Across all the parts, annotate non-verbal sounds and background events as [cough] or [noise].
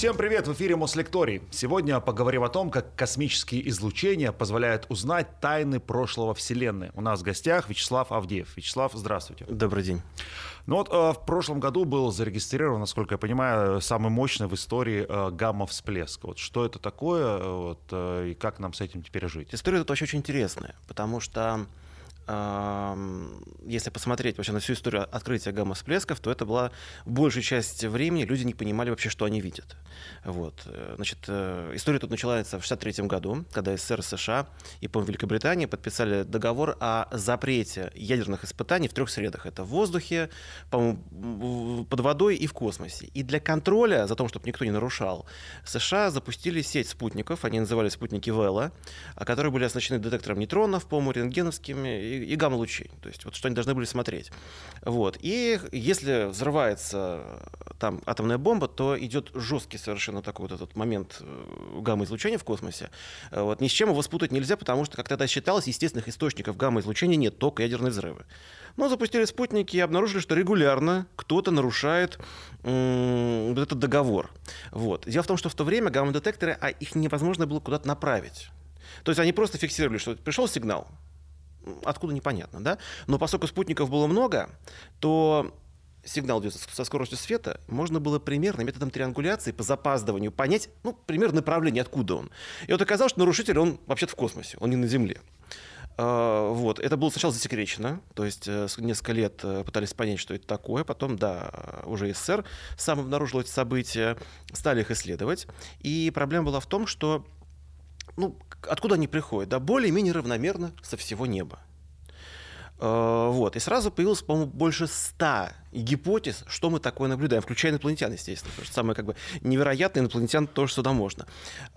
Всем привет, в эфире Мослекторий. Сегодня поговорим о том, как космические излучения позволяют узнать тайны прошлого Вселенной. У нас в гостях Вячеслав Авдеев. Вячеслав, здравствуйте. Добрый день. Ну вот э, в прошлом году был зарегистрирован, насколько я понимаю, самый мощный в истории э, гамма-всплеск. Вот что это такое э, вот, и как нам с этим теперь жить? История тут вообще очень интересная, потому что если посмотреть вообще на всю историю открытия гамма-всплесков, то это была большая часть времени люди не понимали вообще, что они видят. Вот. Э, значит, э, история тут начинается в 1963 году, когда СССР, США и, по Великобритания подписали договор о запрете ядерных испытаний в трех средах. Это в воздухе, под водой и в космосе. И для контроля, за то, чтобы никто не нарушал, США запустили сеть спутников, они назывались спутники Вэлла, которые были оснащены детектором нейтронов, по-моему, рентгеновскими и, гамма-лучей. То есть вот что они должны были смотреть. Вот. И если взрывается там атомная бомба, то идет жесткий совершенно такой вот этот момент э, гамма-излучения в космосе. Э, вот. Ни с чем его спутать нельзя, потому что, как тогда считалось, естественных источников гамма-излучения нет, только ядерные взрывы. Но запустили спутники и обнаружили, что регулярно кто-то нарушает м- этот договор. Вот. Дело в том, что в то время гамма-детекторы, а их невозможно было куда-то направить. То есть они просто фиксировали, что пришел сигнал, откуда непонятно, да? Но поскольку спутников было много, то сигнал идет со скоростью света, можно было примерно методом триангуляции по запаздыванию понять, ну, примерно направление, откуда он. И вот оказалось, что нарушитель, он вообще-то в космосе, он не на Земле. А, вот. Это было сначала засекречено, то есть э, несколько лет э, пытались понять, что это такое, потом, да, уже СССР сам обнаружил эти события, стали их исследовать. И проблема была в том, что ну, откуда они приходят? Да, более-менее равномерно со всего неба. Э, вот. И сразу появилось, по-моему, больше ста гипотез, что мы такое наблюдаем, включая инопланетян, естественно. Потому что самое как бы невероятное инопланетян тоже сюда можно.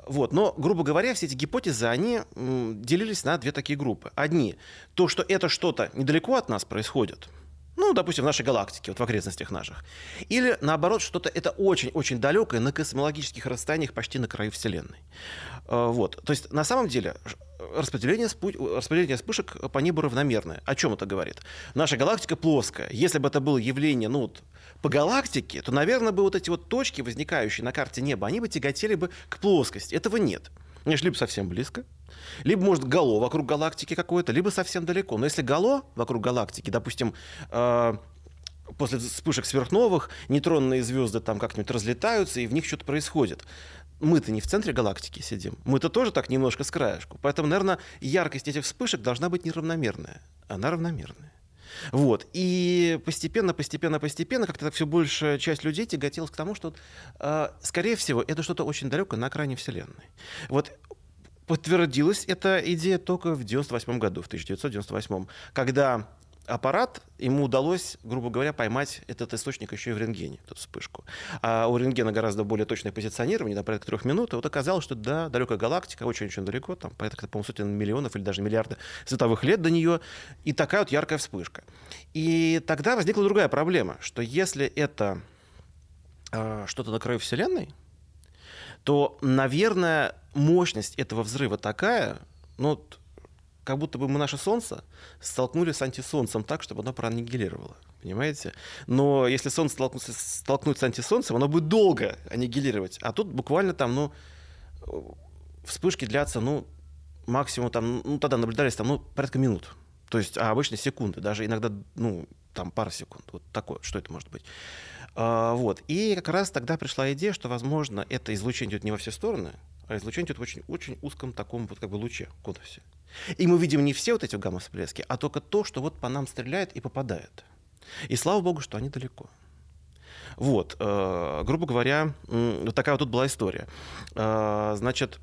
Вот. Но, грубо говоря, все эти гипотезы, они делились на две такие группы. Одни, то, что это что-то недалеко от нас происходит, ну, допустим, в нашей галактике, вот в окрестностях наших. Или, наоборот, что-то это очень-очень далекое на космологических расстояниях почти на краю Вселенной. Э, вот. То есть, на самом деле, распределение, спу- распределение вспышек по небу равномерное. О чем это говорит? Наша галактика плоская. Если бы это было явление, ну, вот, по галактике, то, наверное, бы вот эти вот точки, возникающие на карте неба, они бы тяготели бы к плоскости. Этого нет. Они либо совсем близко, либо, может, гало вокруг галактики какое-то, либо совсем далеко. Но если гало вокруг галактики, допустим, э, после вспышек сверхновых нейтронные звезды там как-нибудь разлетаются, и в них что-то происходит мы-то не в центре галактики сидим, мы-то тоже так немножко с краешку. Поэтому, наверное, яркость этих вспышек должна быть неравномерная. Она равномерная. Вот. И постепенно, постепенно, постепенно как-то все большая часть людей тяготелась к тому, что, э, скорее всего, это что-то очень далекое на окраине Вселенной. Вот подтвердилась эта идея только в 98 году, в 1998, когда аппарат, ему удалось, грубо говоря, поймать этот источник еще и в рентгене, эту вспышку. А у рентгена гораздо более точное позиционирование, на порядка трех минут. И вот оказалось, что да, далекая галактика, очень-очень далеко, там порядка, по-моему, сотен миллионов или даже миллиарда световых лет до нее, и такая вот яркая вспышка. И тогда возникла другая проблема, что если это э, что-то на краю Вселенной, то, наверное, мощность этого взрыва такая, ну, как будто бы мы наше Солнце столкнули с антисолнцем так, чтобы оно проаннигилировало. Понимаете? Но если Солнце столкнуться, столкнуть с антисолнцем, оно будет долго аннигилировать. А тут буквально там, ну, вспышки длятся, ну, максимум там, ну, тогда наблюдались там, ну, порядка минут. То есть, а обычно секунды, даже иногда, ну, там пара секунд. Вот такое, что это может быть. А, вот. И как раз тогда пришла идея, что, возможно, это излучение идет не во все стороны, а излучение идет в очень, очень узком таком вот как бы луче, конусе. И мы видим не все вот эти гамма-всплески, а только то, что вот по нам стреляет и попадает. И слава богу, что они далеко. Вот, э, грубо говоря, вот такая вот тут была история. Э, значит,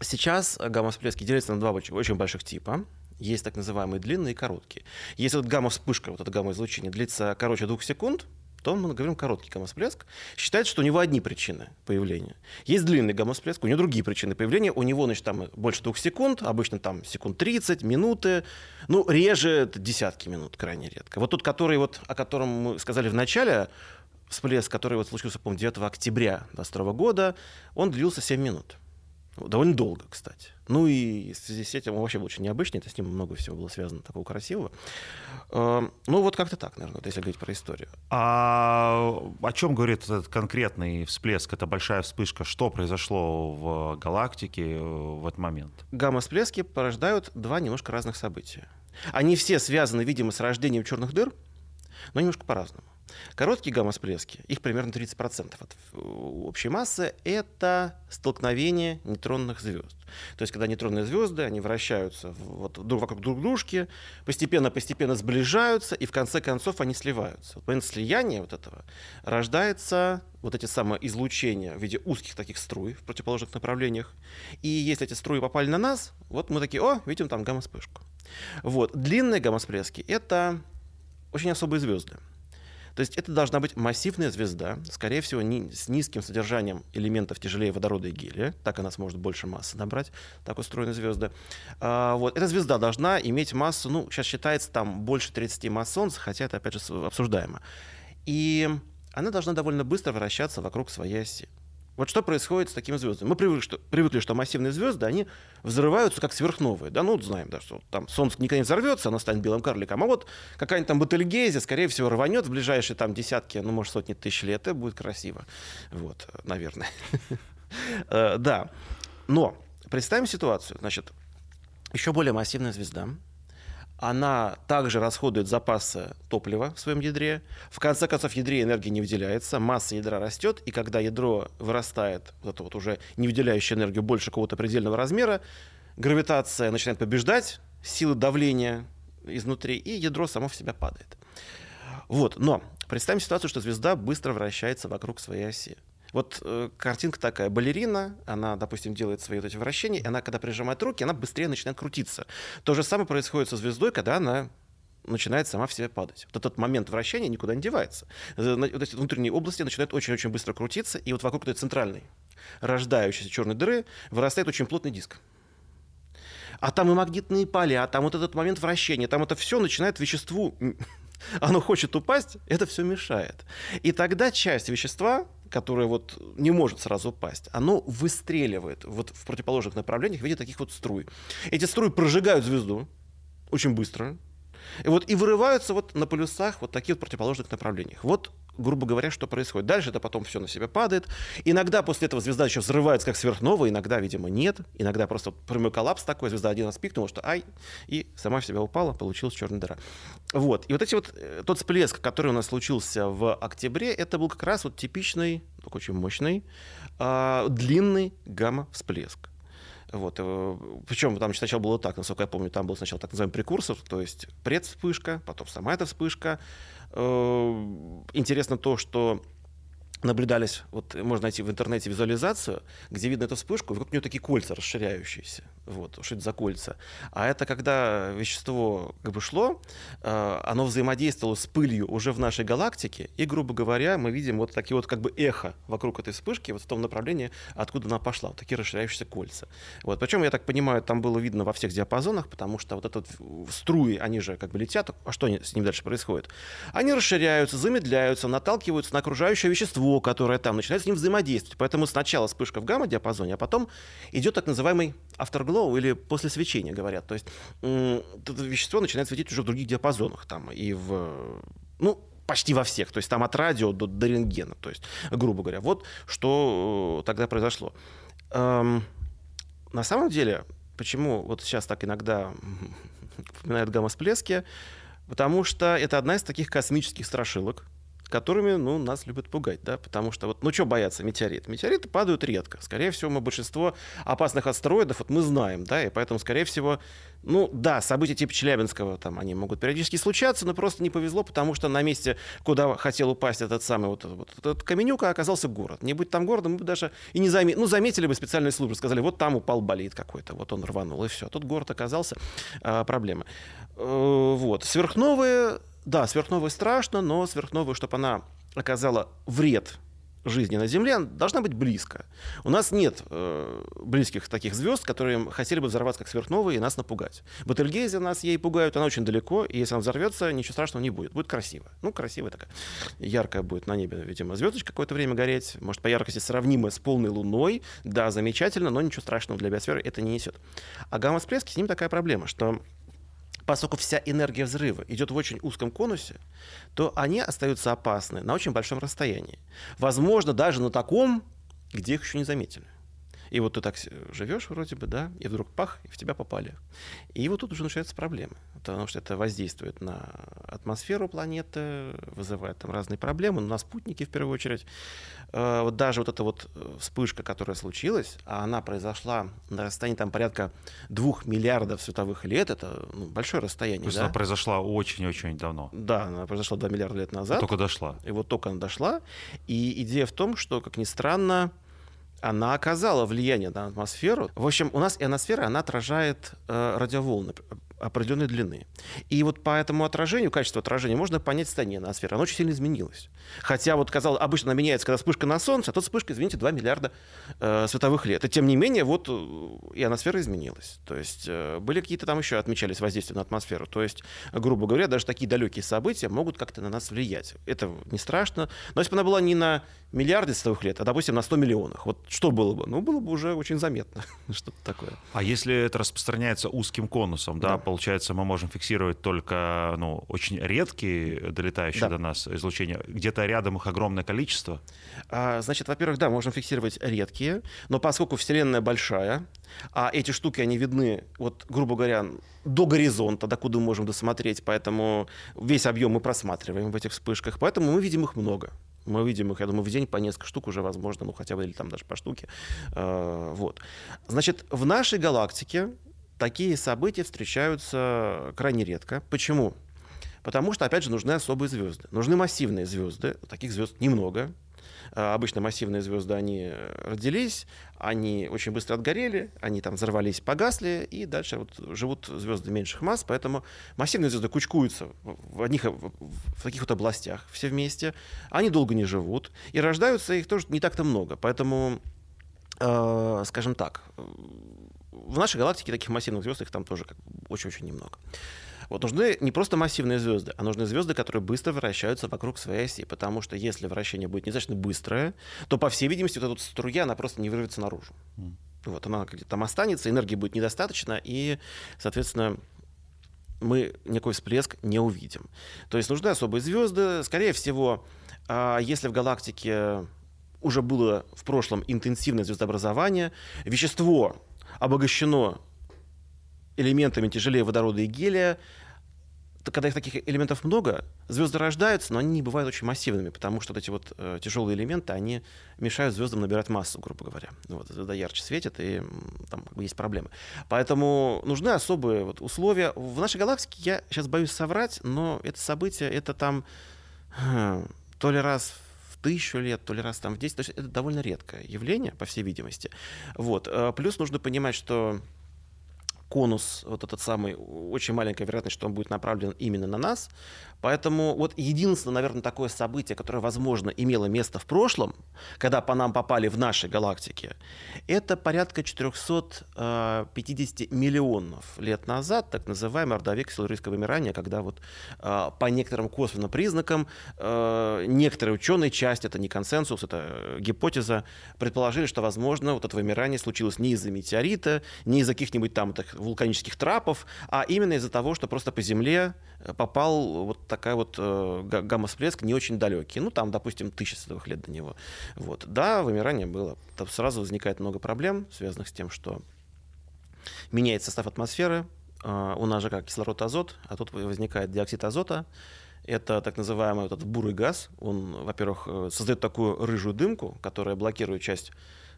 сейчас гамма-всплески делятся на два очень, больших типа. Есть так называемые длинные и короткие. Если вот гамма-вспышка, вот это гамма-излучение длится короче двух секунд, то мы говорим короткий гамма-всплеск, что у него одни причины появления. Есть длинный гамма-всплеск, у него другие причины появления. У него, значит, там больше двух секунд, обычно там секунд 30, минуты, ну, реже десятки минут, крайне редко. Вот тот, который вот, о котором мы сказали в начале, всплеск, который вот случился, по-моему, 9 октября 2022 года, он длился 7 минут. Довольно долго, кстати. Ну и в связи с этим он вообще был очень необычный, это с ним много всего было связано такого красивого. Эм, ну вот как-то так, наверное, если говорить про историю. А о чем говорит этот конкретный всплеск? Это большая вспышка. Что произошло в галактике э, в этот момент? Гамма-всплески порождают два немножко разных события. Они все связаны, видимо, с рождением черных дыр, но немножко по-разному. Короткие гамма-всплески, их примерно 30% от общей массы, это столкновение нейтронных звезд. То есть, когда нейтронные звезды, они вращаются вот друг вокруг друг дружки, постепенно-постепенно сближаются, и в конце концов они сливаются. Вот момент слияния вот этого рождается вот эти самые излучения в виде узких таких струй в противоположных направлениях. И если эти струи попали на нас, вот мы такие, о, видим там гамма-вспышку. Вот. Длинные гамма-всплески — это очень особые звезды. То есть это должна быть массивная звезда, скорее всего, ни, с низким содержанием элементов тяжелее водорода и гелия. Так она сможет больше массы набрать, так устроены звезды. А, вот. Эта звезда должна иметь массу, ну, сейчас считается там больше 30 масс Солнца, хотя это, опять же, обсуждаемо. И она должна довольно быстро вращаться вокруг своей оси. Вот что происходит с такими звездами? Мы привыкли, что, привыкли, что массивные звезды, они взрываются как сверхновые. Да, ну, знаем, да, что там Солнце никогда не взорвется, оно станет белым карликом. А вот какая-нибудь там Бетельгейзе, скорее всего, рванет в ближайшие там десятки, ну, может, сотни тысяч лет, это будет красиво. Вот, наверное. [laughs] Э, да. Но представим ситуацию. Значит, еще более массивная звезда, она также расходует запасы топлива в своем ядре. В конце концов, в ядре энергии не выделяется, масса ядра растет, и когда ядро вырастает, вот это вот уже не выделяющее энергию больше какого-то предельного размера, гравитация начинает побеждать, силы давления изнутри, и ядро само в себя падает. Вот, но представим ситуацию, что звезда быстро вращается вокруг своей оси. Вот э, картинка такая, балерина, она, допустим, делает свои вот эти вращения, и она, когда прижимает руки, она быстрее начинает крутиться. То же самое происходит со звездой, когда она начинает сама в себе падать. Вот этот момент вращения никуда не девается. Э, вот эти внутренние области начинают очень-очень быстро крутиться, и вот вокруг этой центральной рождающейся черной дыры вырастает очень плотный диск. А там и магнитные поля, там вот этот момент вращения, там это все начинает веществу, [laughs] оно хочет упасть, это все мешает. И тогда часть вещества, которое вот не может сразу упасть, оно выстреливает вот в противоположных направлениях в виде таких вот струй. Эти струи прожигают звезду очень быстро, и вот и вырываются вот на полюсах вот таких вот противоположных направлениях. Вот грубо говоря, что происходит. Дальше это потом все на себя падает. Иногда после этого звезда еще взрывается как сверхновая, иногда, видимо, нет. Иногда просто прямой коллапс такой, звезда один раз пикнула, что ай, и сама в себя упала, получилась черная дыра. Вот. И вот эти вот, э, тот всплеск, который у нас случился в октябре, это был как раз вот типичный, только очень мощный, э, длинный гамма-всплеск. Вот. Э, Причем там сначала было так, насколько я помню, там был сначала так называемый прекурсор, то есть предвспышка, потом сама эта вспышка, интересно то, что наблюдались, вот можно найти в интернете визуализацию, где видно эту вспышку, вокруг нее такие кольца расширяющиеся. Вот, что это за кольца? А это когда вещество как бы шло, э, оно взаимодействовало с пылью уже в нашей галактике, и, грубо говоря, мы видим вот такие вот как бы эхо вокруг этой вспышки, вот в том направлении, откуда она пошла, вот такие расширяющиеся кольца. Вот, причем, я так понимаю, там было видно во всех диапазонах, потому что вот этот струи, они же как бы летят, а что с ним дальше происходит? Они расширяются, замедляются, наталкиваются на окружающее вещество, которое там начинает с ним взаимодействовать. Поэтому сначала вспышка в гамма-диапазоне, а потом идет так называемый afterglow, glow или после свечения говорят. То есть это вещество начинает светить уже в других диапазонах там и в ну почти во всех, то есть там от радио до, до рентгена, то есть грубо говоря. Вот что э, тогда произошло. Эм, на самом деле, почему вот сейчас так иногда [laughs] вспоминают гамма-всплески, потому что это одна из таких космических страшилок, которыми, ну, нас любят пугать, да, потому что вот, ну, что бояться метеорит? Метеориты падают редко. Скорее всего, мы большинство опасных астероидов, вот мы знаем, да, и поэтому, скорее всего, ну, да, события типа Челябинского, там, они могут периодически случаться, но просто не повезло, потому что на месте, куда хотел упасть этот самый вот, вот этот Каменюка, оказался город. Не будь там городом, мы бы даже и не заметили, ну, заметили бы специальные службы, сказали, вот там упал болит какой-то, вот он рванул, и все. Тут город оказался, а, проблема. Э, вот. Сверхновые да, сверхновая страшно, но сверхновая, чтобы она оказала вред жизни на Земле должна быть близко. У нас нет э, близких таких звезд, которые хотели бы взорваться как сверхновые и нас напугать. Бетельгейзе нас ей пугают, она очень далеко, и если она взорвется, ничего страшного не будет. Будет красиво. Ну, красивая такая. Яркая будет на небе, видимо, звездочка какое-то время гореть. Может, по яркости сравнимая с полной луной. Да, замечательно, но ничего страшного для биосферы это не несет. А гамма-всплески, с ним такая проблема, что поскольку вся энергия взрыва идет в очень узком конусе, то они остаются опасны на очень большом расстоянии. Возможно, даже на таком, где их еще не заметили. И вот ты так живешь вроде бы, да, и вдруг пах, и в тебя попали. И вот тут уже начинаются проблемы, потому что это воздействует на атмосферу планеты, вызывает там разные проблемы, на спутники в первую очередь. Э, вот даже вот эта вот э, вспышка, которая случилась, а она произошла на расстоянии там порядка двух миллиардов световых лет, это ну, большое расстояние. То есть да? она произошла очень-очень давно. Да, она произошла 2 миллиарда лет назад. Только дошла. И вот только она дошла. И идея в том, что, как ни странно, она оказала влияние на атмосферу. В общем, у нас ионосфера, она отражает э, радиоволны определенной длины. И вот по этому отражению, качеству отражения, можно понять состояние ноосферы. Оно очень сильно изменилось. Хотя вот, казалось, обычно она меняется, когда вспышка на Солнце, а тут вспышка, извините, 2 миллиарда э, световых лет. И тем не менее, вот э, ионосфера изменилась. То есть э, были какие-то там еще отмечались воздействия на атмосферу. То есть, грубо говоря, даже такие далекие события могут как-то на нас влиять. Это не страшно. Но если бы она была не на миллиарды световых лет, а, допустим, на 100 миллионах, вот что было бы? Ну, было бы уже очень заметно [laughs] что-то такое. А если это распространяется узким конусом, да, да получается, мы можем фиксировать только ну, очень редкие долетающие да. до нас излучения. Где-то рядом их огромное количество. А, значит, во-первых, да, можем фиксировать редкие, но поскольку Вселенная большая, а эти штуки, они видны, вот, грубо говоря, до горизонта, до куда мы можем досмотреть, поэтому весь объем мы просматриваем в этих вспышках, поэтому мы видим их много. Мы видим их, я думаю, в день по несколько штук уже возможно, ну хотя бы или там даже по штуке. А, вот. Значит, в нашей галактике такие события встречаются крайне редко. Почему? Потому что, опять же, нужны особые звезды. Нужны массивные звезды. Таких звезд немного. А, обычно массивные звезды, они родились, они очень быстро отгорели, они там взорвались, погасли, и дальше вот живут звезды меньших масс, поэтому массивные звезды кучкуются в, одних, в таких вот областях все вместе, они долго не живут, и рождаются их тоже не так-то много, поэтому, э, скажем так, в нашей галактике таких массивных звезд их там тоже очень-очень немного. Вот нужны не просто массивные звезды, а нужны звезды, которые быстро вращаются вокруг своей оси. Потому что если вращение будет недостаточно быстрое, то, по всей видимости, вот эта вот струя, она просто не вырвется наружу. Mm. Вот она где-то там останется, энергии будет недостаточно, и, соответственно, мы никакой всплеск не увидим. То есть нужны особые звезды. Скорее всего, а, если в галактике уже было в прошлом интенсивное звездообразование, вещество обогащено элементами тяжелее водорода и гелия, когда их таких элементов много, звезды рождаются, но они не бывают очень массивными, потому что вот эти вот э, тяжелые элементы, они мешают звездам набирать массу, грубо говоря. Ну вот, звезда ярче светит, и там как бы есть проблемы. Поэтому нужны особые вот условия. В нашей галактике, я сейчас боюсь соврать, но это событие, это там хм, то ли раз в тысячу лет, то ли раз там в 10, то есть это довольно редкое явление, по всей видимости. Вот. Э, плюс нужно понимать, что конус, вот этот самый, очень маленькая вероятность, что он будет направлен именно на нас. Поэтому вот единственное, наверное, такое событие, которое, возможно, имело место в прошлом, когда по нам попали в нашей галактике, это порядка 450 э, миллионов лет назад, так называемый ордовик силурийского вымирания, когда вот э, по некоторым косвенным признакам э, некоторые ученые, часть, это не консенсус, это гипотеза, предположили, что, возможно, вот это вымирание случилось не из-за метеорита, не из-за каких-нибудь там так, вулканических трапов, а именно из-за того, что просто по Земле попал вот такая вот э, гамма-всплеск не очень далекий. Ну, там, допустим, тысяча световых лет до него. Вот. Да, вымирание было. Там сразу возникает много проблем, связанных с тем, что меняется состав атмосферы. Э, у нас же как кислород, азот, а тут возникает диоксид азота. Это так называемый этот бурый газ. Он, во-первых, э, создает такую рыжую дымку, которая блокирует часть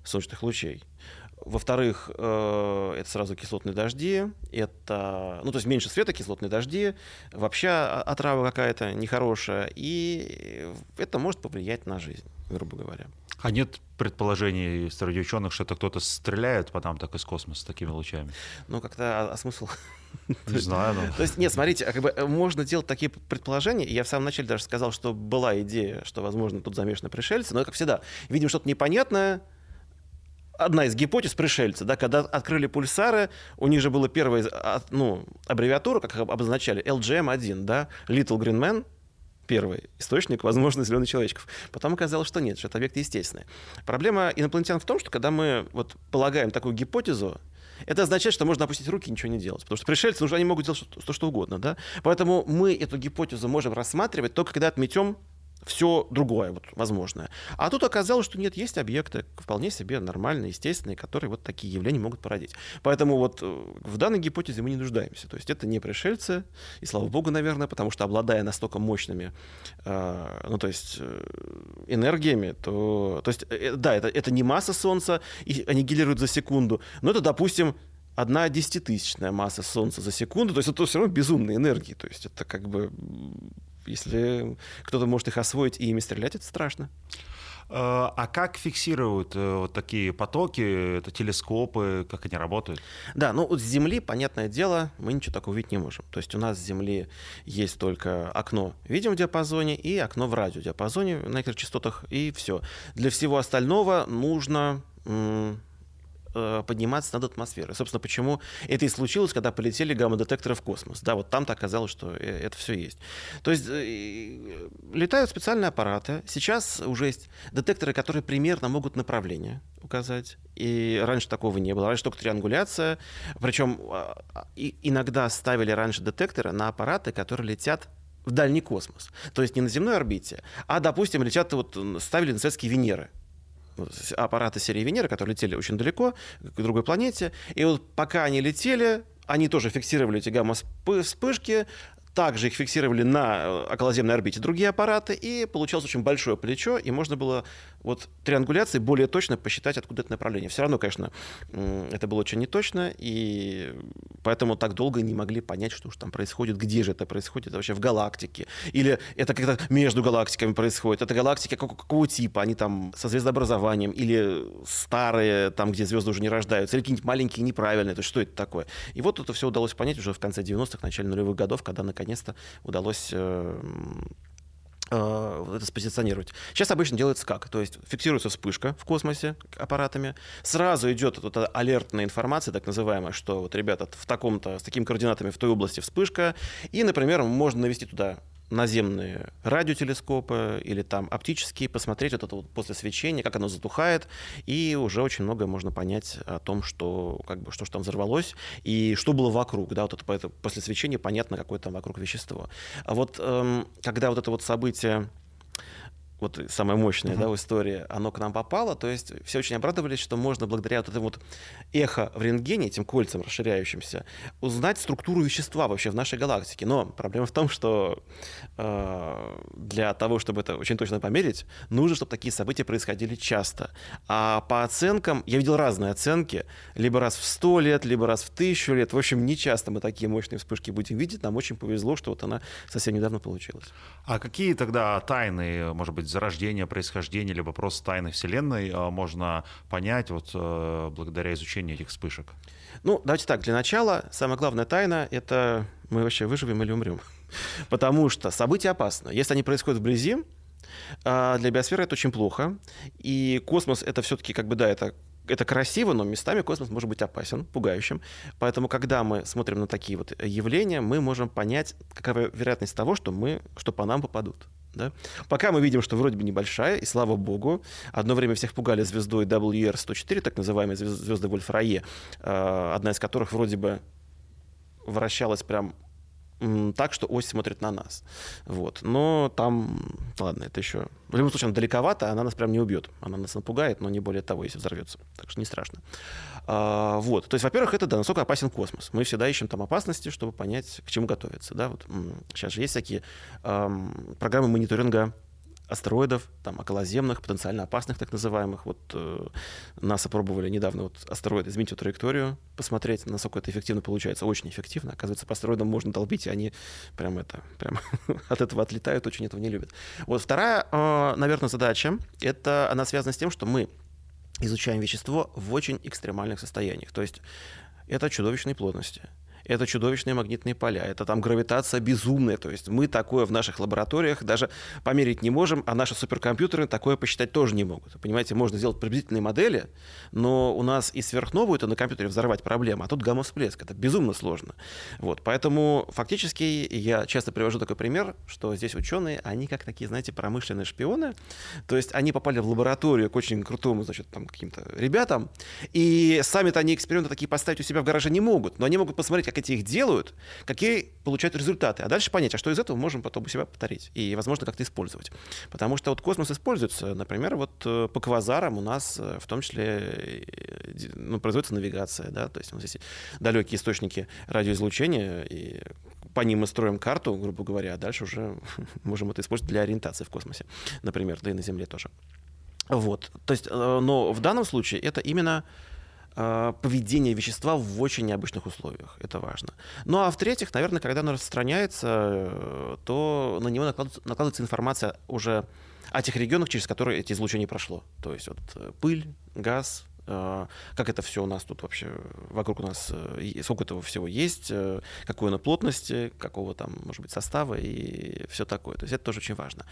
солнечных лучей. Во-вторых, э, это сразу кислотные дожди, это, ну, то есть меньше света, кислотные дожди, вообще отрава какая-то нехорошая, и это может повлиять на жизнь, грубо говоря. А нет предположений среди ученых, что это кто-то стреляет по нам так из космоса с такими лучами? Ну, как-то, а, а смысл? [laughs] Не знаю. Но... [laughs] То есть, нет, смотрите, как бы э, можно делать такие предположения. Я в самом начале даже сказал, что была идея, что, возможно, тут замешаны пришельцы, но, как всегда, видим что-то непонятное, одна из гипотез пришельца, да, когда открыли пульсары, у них же была первая ну, аббревиатура, как обозначали, LGM-1, да, Little Green Man, первый источник, возможно, зеленых человечков. Потом оказалось, что нет, что это объекты естественные. Проблема инопланетян в том, что когда мы вот полагаем такую гипотезу, это означает, что можно опустить руки и ничего не делать. Потому что пришельцы, ну, они могут делать что, что, что угодно. Да? Поэтому мы эту гипотезу можем рассматривать только когда отметем все другое вот, возможное. А тут оказалось, что нет, есть объекты вполне себе нормальные, естественные, которые вот такие явления могут породить. Поэтому вот э, в данной гипотезе мы не нуждаемся. То есть это не пришельцы, и слава богу, наверное, потому что обладая настолько мощными, э, ну то есть э, энергиями, то, то есть э, да, это, это не масса Солнца, и аннигилирует за секунду, но это, допустим, одна десятитысячная масса Солнца за секунду, то есть это все равно безумные энергии, то есть это как бы если кто-то может их освоить и ими стрелять, это страшно. А, а как фиксируют э, вот такие потоки, это телескопы, как они работают? Да, ну вот с Земли, понятное дело, мы ничего такого увидеть не можем. То есть у нас с Земли есть только окно в видеодиапазоне и окно в радиодиапазоне на некоторых частотах, и все. Для всего остального нужно Э, подниматься над атмосферой. Собственно, почему это и случилось, когда полетели гамма-детекторы в космос. Да, вот там-то оказалось, что э, это все есть. То есть э, летают специальные аппараты. Сейчас уже есть детекторы, которые примерно могут направление указать. И раньше такого не было. Раньше только триангуляция. Причем а, а, иногда ставили раньше детекторы на аппараты, которые летят в дальний космос. То есть не на земной орбите, а, допустим, летят, вот ставили на советские Венеры аппараты серии Венера, которые летели очень далеко, к другой планете. И вот пока они летели, они тоже фиксировали эти гамма-вспышки, также их фиксировали на э, околоземной орбите другие аппараты, и получалось очень большое плечо, и можно было вот триангуляции более точно посчитать, откуда это направление. Все равно, конечно, это было очень неточно, и поэтому так долго не могли понять, что уж там происходит, где же это происходит, это вообще в галактике. Или это как-то между галактиками происходит. Это галактики какого, какого типа? Они там со звездообразованием, или старые, там, где звезды уже не рождаются, или какие-нибудь маленькие, неправильные. То есть что это такое? И вот это все удалось понять уже в конце 90-х, начале нулевых годов, когда наконец наконец-то удалось э, это спозиционировать. Сейчас обычно делается как? То есть фиксируется вспышка в космосе аппаратами, сразу идет вот эта алертная информация, так называемая, что вот, ребята, в таком-то, с такими координатами в той области вспышка, и, например, можно навести туда наземные радиотелескопы или там оптические, посмотреть вот это вот после свечения, как оно затухает, и уже очень многое можно понять о том, что как бы что же там взорвалось и что было вокруг, да, вот это после свечения понятно, какое там вокруг вещество. А вот эм, когда вот это вот событие вот самое мощное, uh-huh. да, в истории, оно к нам попало, то есть все очень обрадовались, что можно благодаря вот этому вот эхо в рентгене, этим кольцам расширяющимся, узнать структуру вещества вообще в нашей галактике. Но проблема в том, что э, для того, чтобы это очень точно померить, нужно, чтобы такие события происходили часто. А по оценкам, я видел разные оценки, либо раз в сто лет, либо раз в тысячу лет. В общем, не часто мы такие мощные вспышки будем видеть. Нам очень повезло, что вот она совсем недавно получилась. А какие тогда тайны, может быть, зарождения, происхождения, либо просто тайны Вселенной а, можно понять вот э, благодаря изучению этих вспышек? Ну, давайте так, для начала самая главная тайна — это мы вообще выживем или умрем. [laughs] Потому что события опасны. Если они происходят вблизи, а, для биосферы это очень плохо. И космос — это все-таки, как бы, да, это это красиво, но местами космос может быть опасен, пугающим. Поэтому, когда мы смотрим на такие вот явления, мы можем понять, какова вероятность того, что, мы, что по нам попадут. Да? Пока мы видим, что вроде бы небольшая, и слава богу, одно время всех пугали звездой WR-104, так называемой звезды Вольфрае, э, одна из которых вроде бы вращалась прям так, что ось смотрит на нас. Вот. Но там, ладно, это еще... В любом случае, она далековато, она нас прям не убьет. Она нас напугает, но не более того, если взорвется. Так что не страшно. А, вот. То есть, во-первых, это, да, насколько опасен космос. Мы всегда ищем там опасности, чтобы понять, к чему готовиться. Да? Вот. Сейчас же есть всякие эм, программы мониторинга астероидов, там, околоземных, потенциально опасных так называемых. Вот э, НАСА пробовали недавно вот астероид изменить траекторию, посмотреть, насколько это эффективно получается. Очень эффективно. Оказывается, по астероидам можно долбить, и они прям это, прям [laughs] от этого отлетают, очень этого не любят. Вот вторая, э, наверное, задача, это она связана с тем, что мы изучаем вещество в очень экстремальных состояниях. То есть это чудовищной плотности это чудовищные магнитные поля, это там гравитация безумная. То есть мы такое в наших лабораториях даже померить не можем, а наши суперкомпьютеры такое посчитать тоже не могут. Понимаете, можно сделать приблизительные модели, но у нас и сверхновую это на компьютере взорвать проблема, а тут гамма-всплеск. Это безумно сложно. Вот, поэтому фактически я часто привожу такой пример, что здесь ученые, они как такие, знаете, промышленные шпионы. То есть они попали в лабораторию к очень крутому, значит, там каким-то ребятам, и сами-то они эксперименты такие поставить у себя в гараже не могут, но они могут посмотреть, как эти их делают, какие получают результаты. А дальше понять, а что из этого можем потом у себя повторить и, возможно, как-то использовать. Потому что вот космос используется, например, вот э, по квазарам у нас э, в том числе э, ну, производится навигация, да, то есть у нас есть далекие источники радиоизлучения, и по ним мы строим карту, грубо говоря, а дальше уже [laughs] можем это использовать для ориентации в космосе, например, да и на Земле тоже. Вот, то есть, но в данном случае это именно поведение вещества в очень необычных условиях. Это важно. Ну а в-третьих, наверное, когда оно распространяется, э, то на него накладывается, информация уже о тех регионах, через которые эти излучения прошло. То есть вот э, пыль, газ, как это все у нас тут вообще вокруг у нас, сколько этого всего есть, какой оно плотности, какого там, может быть, состава и все такое. То есть это тоже очень важно.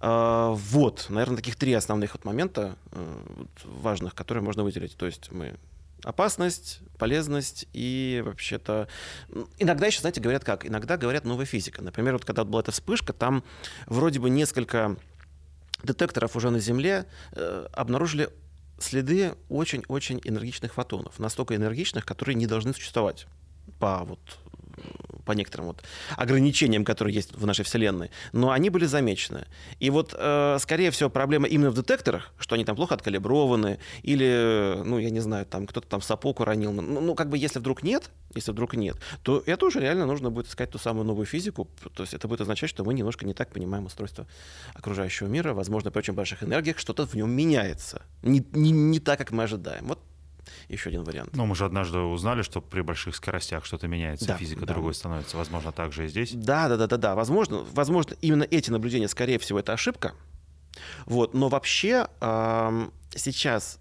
Вот, наверное, таких три основных вот момента важных, которые можно выделить. То есть мы опасность, полезность и вообще-то... Иногда еще, знаете, говорят как? Иногда говорят новая физика. Например, вот когда была эта вспышка, там вроде бы несколько детекторов уже на Земле э, обнаружили следы очень-очень энергичных фотонов. Настолько энергичных, которые не должны существовать по вот по некоторым вот ограничениям, которые есть в нашей Вселенной, но они были замечены. И вот, э, скорее всего, проблема именно в детекторах, что они там плохо откалиброваны, или, ну, я не знаю, там кто-то там сапог уронил. Ну, ну, как бы, если вдруг нет, если вдруг нет, то это уже реально нужно будет искать ту самую новую физику. То есть это будет означать, что мы немножко не так понимаем устройство окружающего мира. Возможно, при очень больших энергиях что-то в нем меняется. Не, не, не так, как мы ожидаем. Вот еще один вариант. Но мы же однажды узнали, что при больших скоростях что-то меняется, да, физика да. другой становится. Возможно, так же и здесь. Да, да, да, да, да. Возможно, возможно, именно эти наблюдения, скорее всего, это ошибка. Вот, но вообще э, сейчас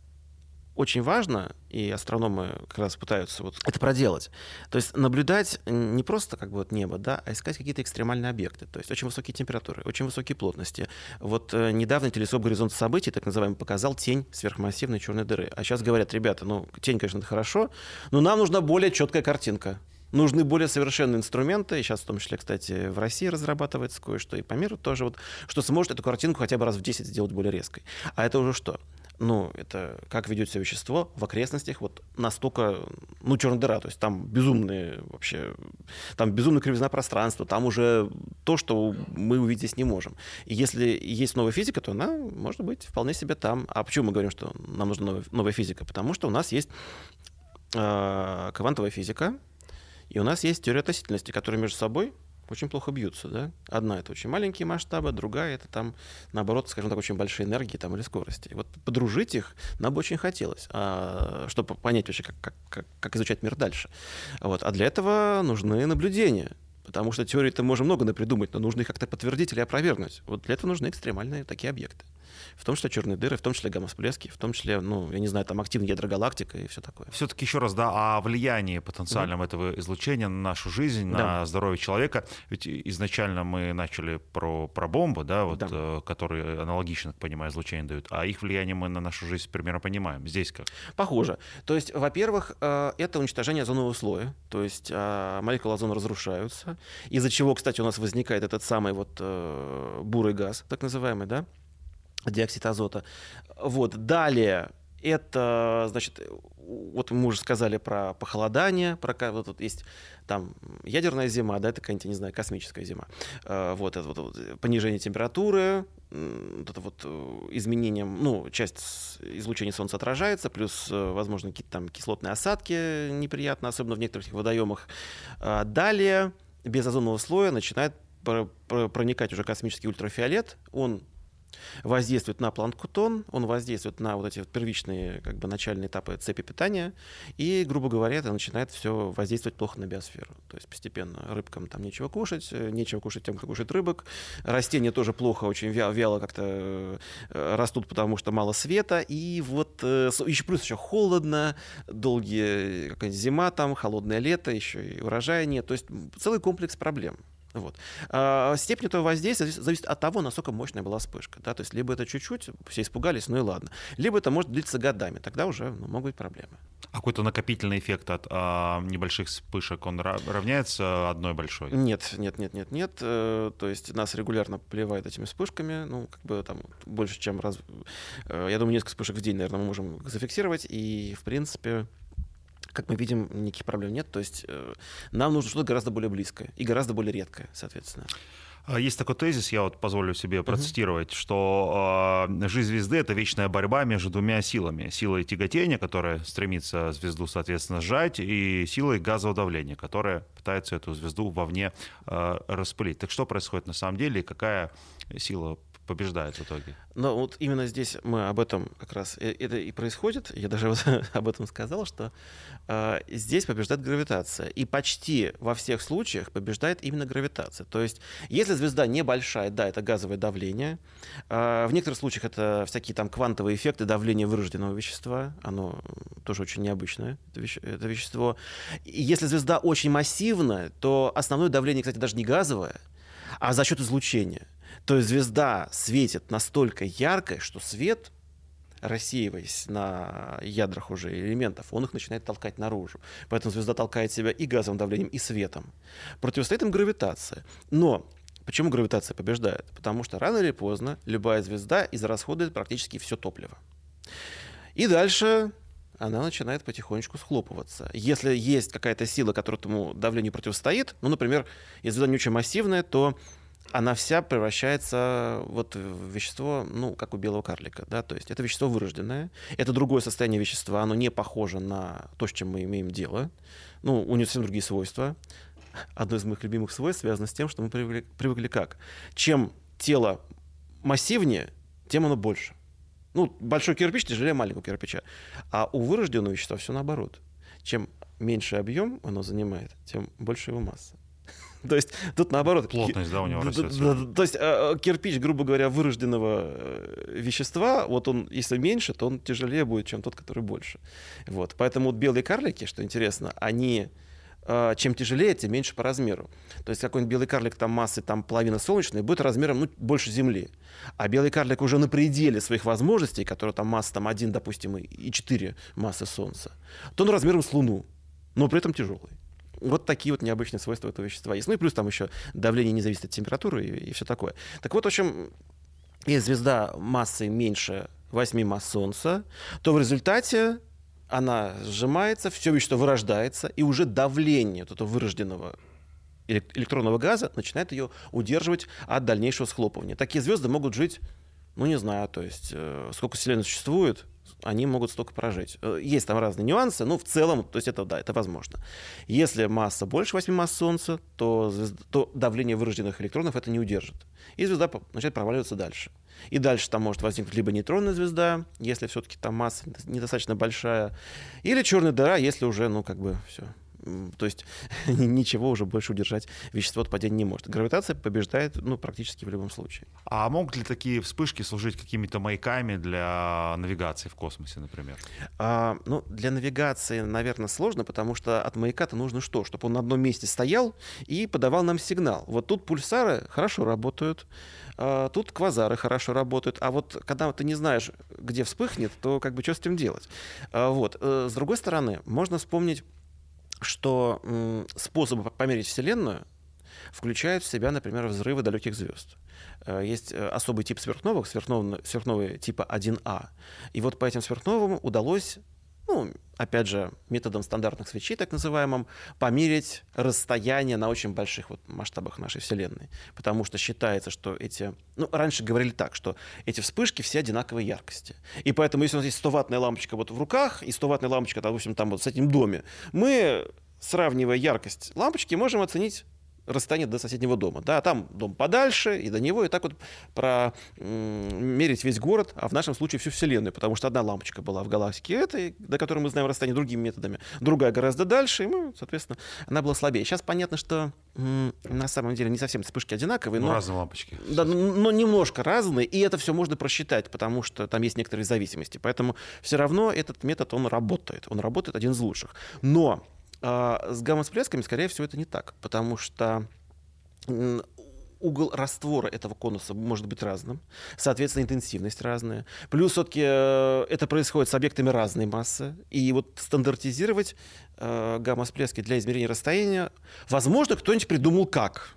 очень важно, и астрономы как раз пытаются вот это проделать. То есть наблюдать не просто как бы вот небо, да, а искать какие-то экстремальные объекты. То есть очень высокие температуры, очень высокие плотности. Вот э, недавно телескоп «Горизонт событий», так называемый, показал тень сверхмассивной черной дыры. А сейчас говорят, ребята, ну, тень, конечно, это хорошо, но нам нужна более четкая картинка. Нужны более совершенные инструменты, сейчас в том числе, кстати, в России разрабатывается кое-что, и по миру тоже, вот, что сможет эту картинку хотя бы раз в 10 сделать более резкой. А это уже что? Ну, это как ведет себя вещество в окрестностях, вот настолько, ну, черная дыра, то есть там безумные вообще, там безумная кривизна пространства, там уже то, что мы увидеть не можем. И если есть новая физика, то она может быть вполне себе там. А почему мы говорим, что нам нужна новая физика? Потому что у нас есть э, квантовая физика, и у нас есть теория относительности, которые между собой очень плохо бьются, да? Одна это очень маленькие масштабы, другая это там, наоборот, скажем так, очень большие энергии там или скорости. И вот подружить их нам бы очень хотелось, а, чтобы понять вообще, как, как, как, как изучать мир дальше. Вот. А для этого нужны наблюдения. Потому что теории-то можем много напридумать, но нужно их как-то подтвердить или опровергнуть. Вот для этого нужны экстремальные такие объекты в том числе черные дыры, в том числе гамма-всплески, в том числе, ну, я не знаю, там активная ядрогалактика и все такое. Все-таки еще раз, да, о влиянии потенциальном mm-hmm. этого излучения на нашу жизнь, да. на здоровье человека. Ведь изначально мы начали про, про бомбы, да, вот, да. Э, которые аналогично, понимаю, излучение дают, а их влияние мы на нашу жизнь примерно понимаем. Здесь как? Похоже. То есть, во-первых, э, это уничтожение озонового слоя, то есть э, молекулы озона разрушаются, из-за чего, кстати, у нас возникает этот самый вот бурый газ, так называемый, да, диоксид азота. Вот. Далее это, значит, вот мы уже сказали про похолодание, про вот тут есть там ядерная зима, да, это какая-нибудь, не знаю, космическая зима. Э, вот это вот понижение температуры, вот это вот э, изменением, ну, часть излучения Солнца отражается, плюс, э, возможно, какие-то там кислотные осадки неприятно, особенно в некоторых водоемах. Далее без озонового слоя начинает проникать уже космический ультрафиолет, он воздействует на планктон, он воздействует на вот эти вот первичные как бы начальные этапы цепи питания, и, грубо говоря, это начинает все воздействовать плохо на биосферу. То есть постепенно рыбкам там нечего кушать, э, нечего кушать тем, кто кушает рыбок. Растения тоже плохо, очень вяло, вяло как-то э, растут, потому что мало света, и вот э, еще плюс еще холодно, долгие зима там, холодное лето, еще и урожая нет. То есть целый комплекс проблем. Вот. А степень этого воздействия зависит от того, насколько мощная была вспышка. Да? То есть либо это чуть-чуть, все испугались, ну и ладно. Либо это может длиться годами, тогда уже ну, могут быть проблемы. А какой-то накопительный эффект от а, небольших вспышек, он равняется одной большой? Нет, нет, нет, нет, нет. Э, то есть нас регулярно поливают этими вспышками, ну, как бы там больше, чем раз... Э, я думаю, несколько вспышек в день, наверное, мы можем зафиксировать, и, в принципе, как мы видим, никаких проблем нет. То есть э, нам нужно что-то гораздо более близкое и гораздо более редкое, соответственно. А есть такой тезис, я вот позволю себе процитировать, uh-huh. что э, жизнь звезды — это вечная борьба между двумя силами. Силой тяготения, которая стремится звезду, соответственно, сжать, и силой газового давления, которая пытается эту звезду вовне э, распылить. Так что происходит на самом деле, и какая сила побеждает в итоге. Но вот именно здесь мы об этом как раз это и происходит. Я даже вот [laughs] об этом сказал, что э, здесь побеждает гравитация. И почти во всех случаях побеждает именно гравитация. То есть, если звезда небольшая, да, это газовое давление. Э, в некоторых случаях это всякие там квантовые эффекты давления вырожденного вещества. Оно тоже очень необычное, это, веще, это вещество. И если звезда очень массивная, то основное давление, кстати, даже не газовое, а за счет излучения. То есть звезда светит настолько ярко, что свет рассеиваясь на ядрах уже элементов, он их начинает толкать наружу. Поэтому звезда толкает себя и газовым давлением, и светом. Противостоит им гравитация. Но почему гравитация побеждает? Потому что рано или поздно любая звезда израсходует практически все топливо. И дальше она начинает потихонечку схлопываться. Если есть какая-то сила, которая этому давлению противостоит, ну, например, если звезда не очень массивная, то она вся превращается вот в вещество, ну, как у белого карлика, да, то есть это вещество вырожденное, это другое состояние вещества, оно не похоже на то, с чем мы имеем дело, ну, у него совсем другие свойства. Одно из моих любимых свойств связано с тем, что мы привыкли, привыкли как? Чем тело массивнее, тем оно больше. Ну, большой кирпич тяжелее маленького кирпича. А у вырожденного вещества все наоборот. Чем меньше объем оно занимает, тем больше его масса. [laughs] То есть тут наоборот... Плотность, да, у него растет. То есть э, кирпич, грубо говоря, вырожденного э, вещества, вот он, если меньше, то он тяжелее будет, чем тот, который больше. Вот. Поэтому вот белые карлики, что интересно, они э, чем тяжелее, тем меньше по размеру. То есть какой-нибудь белый карлик там массы там половина солнечной будет размером ну, больше Земли. А белый карлик уже на пределе своих возможностей, который там масса там 1, допустим, и 4 массы Солнца, то он размером с Луну, но при этом тяжелый. Вот такие вот необычные свойства этого вещества есть. Ну и плюс там еще давление не зависит от температуры и, и все такое. Так вот, в общем, если звезда массой меньше 8 масс Солнца, то в результате она сжимается, все вещество вырождается, и уже давление вот этого вырожденного электронного газа начинает ее удерживать от дальнейшего схлопывания. Такие звезды могут жить, ну не знаю, то есть э, сколько Вселенной существует, они могут столько прожить. Э, есть там разные нюансы, но в целом, то есть это да, это возможно. Если масса больше 8 масс Солнца, то, звезда, то давление вырожденных электронов это не удержит. И звезда начинает проваливаться дальше. И дальше там может возникнуть либо нейтронная звезда, если все-таки там масса недостаточно большая, или черная дыра, если уже, ну, как бы все, то есть [laughs] ничего уже больше удержать вещество от падения не может. Гравитация побеждает ну, практически в любом случае. А могут ли такие вспышки служить какими-то маяками для навигации в космосе, например? А, ну, для навигации, наверное, сложно, потому что от маяка-то нужно что? Чтобы он на одном месте стоял и подавал нам сигнал. Вот тут пульсары хорошо работают, а, тут квазары хорошо работают, а вот когда ты не знаешь, где вспыхнет, то как бы что с этим делать? А, вот. Э, с другой стороны, можно вспомнить что способы померить Вселенную включают в себя, например, взрывы далеких звезд. Э, есть э, особый тип сверхновых, сверхновые типа 1А. И вот по этим сверхновым удалось ну, опять же, методом стандартных свечей, так называемым, померить расстояние на очень больших вот масштабах нашей Вселенной. Потому что считается, что эти... Ну, раньше говорили так, что эти вспышки все одинаковой яркости. И поэтому, если у нас есть 100-ваттная лампочка вот в руках и 100-ваттная лампочка, допустим, там вот с этим доме, мы, сравнивая яркость лампочки, можем оценить расстояние до соседнего дома. Да, там дом подальше, и до него, и так вот промерить весь город, а в нашем случае всю Вселенную, потому что одна лампочка была в галактике этой, до которой мы знаем расстояние другими методами, другая гораздо дальше, и мы, соответственно, она была слабее. Сейчас понятно, что на самом деле не совсем вспышки одинаковые, ну, но... разные лампочки. Да, но немножко разные, и это все можно просчитать, потому что там есть некоторые зависимости. Поэтому все равно этот метод, он работает. Он работает один из лучших. Но с гамма-всплесками, скорее всего, это не так, потому что угол раствора этого конуса может быть разным, соответственно, интенсивность разная. Плюс все-таки э, это происходит с объектами разной массы. И вот стандартизировать э, гамма-всплески для измерения расстояния, возможно, кто-нибудь придумал как.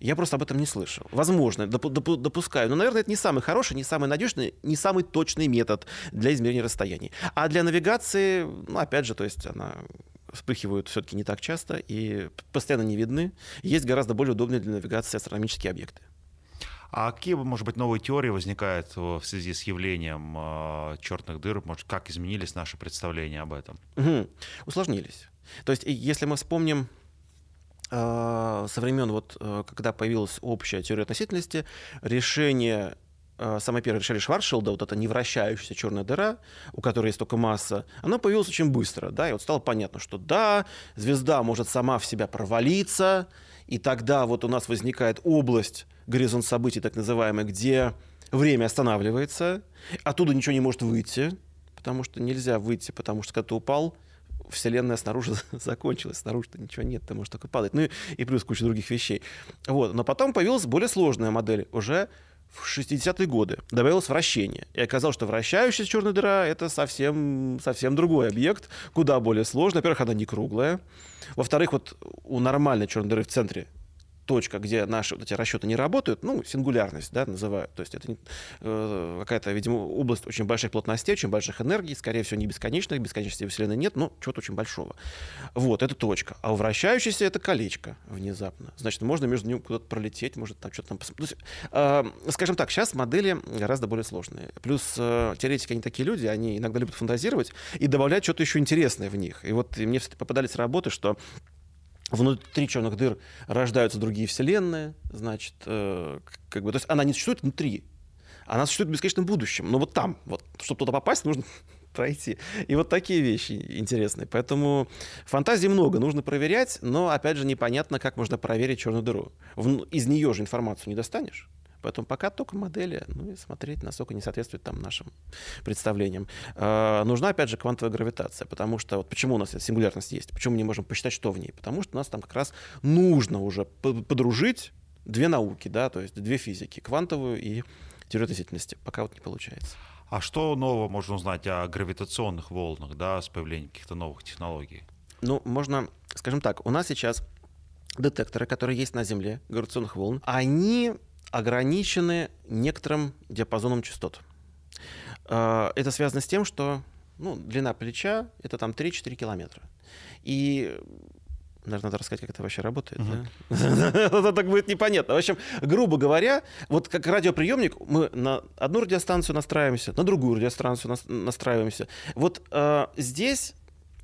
Я просто об этом не слышал. Возможно, допускаю. Но, наверное, это не самый хороший, не самый надежный, не самый точный метод для измерения расстояний. А для навигации, ну, опять же, то есть она вспыхивают все-таки не так часто и постоянно не видны. Есть гораздо более удобные для навигации астрономические объекты. А какие, может быть, новые теории возникают в связи с явлением э, черных дыр? Может, как изменились наши представления об этом? Угу. Усложнились. То есть, если мы вспомним э, со времен, вот, э, когда появилась общая теория относительности, решение Э, самое первое решили Шварцшилда, вот эта невращающаяся черная дыра, у которой есть только масса, она появилась очень быстро, да, и вот стало понятно, что да, звезда может сама в себя провалиться, и тогда вот у нас возникает область, горизонт событий так называемый, где время останавливается, оттуда ничего не может выйти, потому что нельзя выйти, потому что когда ты упал, Вселенная снаружи [laughs] закончилась, снаружи-то ничего нет, ты можешь только падать. Ну и, и плюс куча других вещей. Вот. Но потом появилась более сложная модель, уже в 60-е годы добавилось вращение. И оказалось, что вращающаяся черная дыра — это совсем, совсем другой объект, куда более сложный. Во-первых, она не круглая. Во-вторых, вот у нормальной черной дыры в центре точка, где наши вот эти расчеты не работают, ну, сингулярность, да, называют. То есть это э, какая-то, видимо, область очень больших плотностей, очень больших энергий, скорее всего, не бесконечных, бесконечности Вселенной нет, но чего-то очень большого. Вот, это точка. А у вращающейся это колечко внезапно. Значит, можно между ними куда-то пролететь, может там что-то там посмотреть. Э, скажем так, сейчас модели гораздо более сложные. Плюс э, теоретики, они такие люди, они иногда любят фантазировать и добавлять что-то еще интересное в них. И вот мне попадались работы, что внутри черных дыр рождаются другие вселенные, значит, э, как бы, то есть она не существует внутри, она существует в бесконечном будущем, но вот там, вот, чтобы туда попасть, нужно [laughs] пройти. И вот такие вещи интересные. Поэтому фантазии много, нужно проверять, но, опять же, непонятно, как можно проверить черную дыру. Из нее же информацию не достанешь. Поэтому пока только модели, ну и смотреть, насколько не соответствует там нашим представлениям. Э, нужна, опять же, квантовая гравитация, потому что вот почему у нас эта сингулярность есть, почему мы не можем посчитать, что в ней? Потому что у нас там как раз нужно уже подружить две науки, да, то есть две физики, квантовую и теорию относительности. Пока вот не получается. А что нового можно узнать о гравитационных волнах, да, с появлением каких-то новых технологий? Ну, можно, скажем так, у нас сейчас детекторы, которые есть на Земле, гравитационных волн, они ограничены некоторым диапазоном частот. А, это связано с тем, что ну, длина плеча — это там 3-4 километра. И Наверное, надо рассказать, как это вообще работает. [laughs] Это так будет непонятно. В общем, грубо говоря, вот как радиоприемник, мы на одну радиостанцию настраиваемся, на другую радиостанцию настраиваемся. Вот а, здесь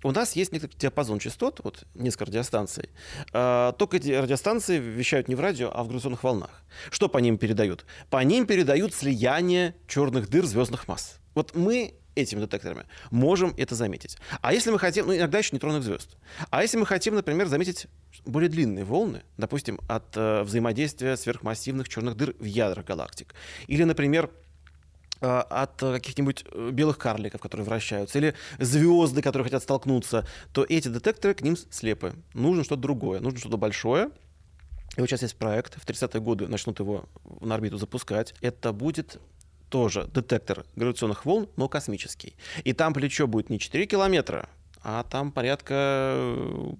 у нас есть некоторый диапазон частот, вот несколько радиостанций. А, только эти радиостанции вещают не в радио, а в гравитационных волнах. Что по ним передают? По ним передают слияние черных дыр звездных масс. Вот мы этими детекторами можем это заметить. А если мы хотим, ну иногда еще нейтронных звезд. А если мы хотим, например, заметить более длинные волны, допустим, от э, взаимодействия сверхмассивных черных дыр в ядрах галактик, или, например, от каких-нибудь э, белых карликов, которые вращаются, или звезды, которые хотят столкнуться, то эти детекторы к ним слепы. Нужно что-то другое, нужно что-то большое. И вот сейчас есть проект, в 30-е годы начнут его на орбиту запускать. Это будет тоже детектор гравитационных волн, но космический. И там плечо будет не 4 километра, а там порядка,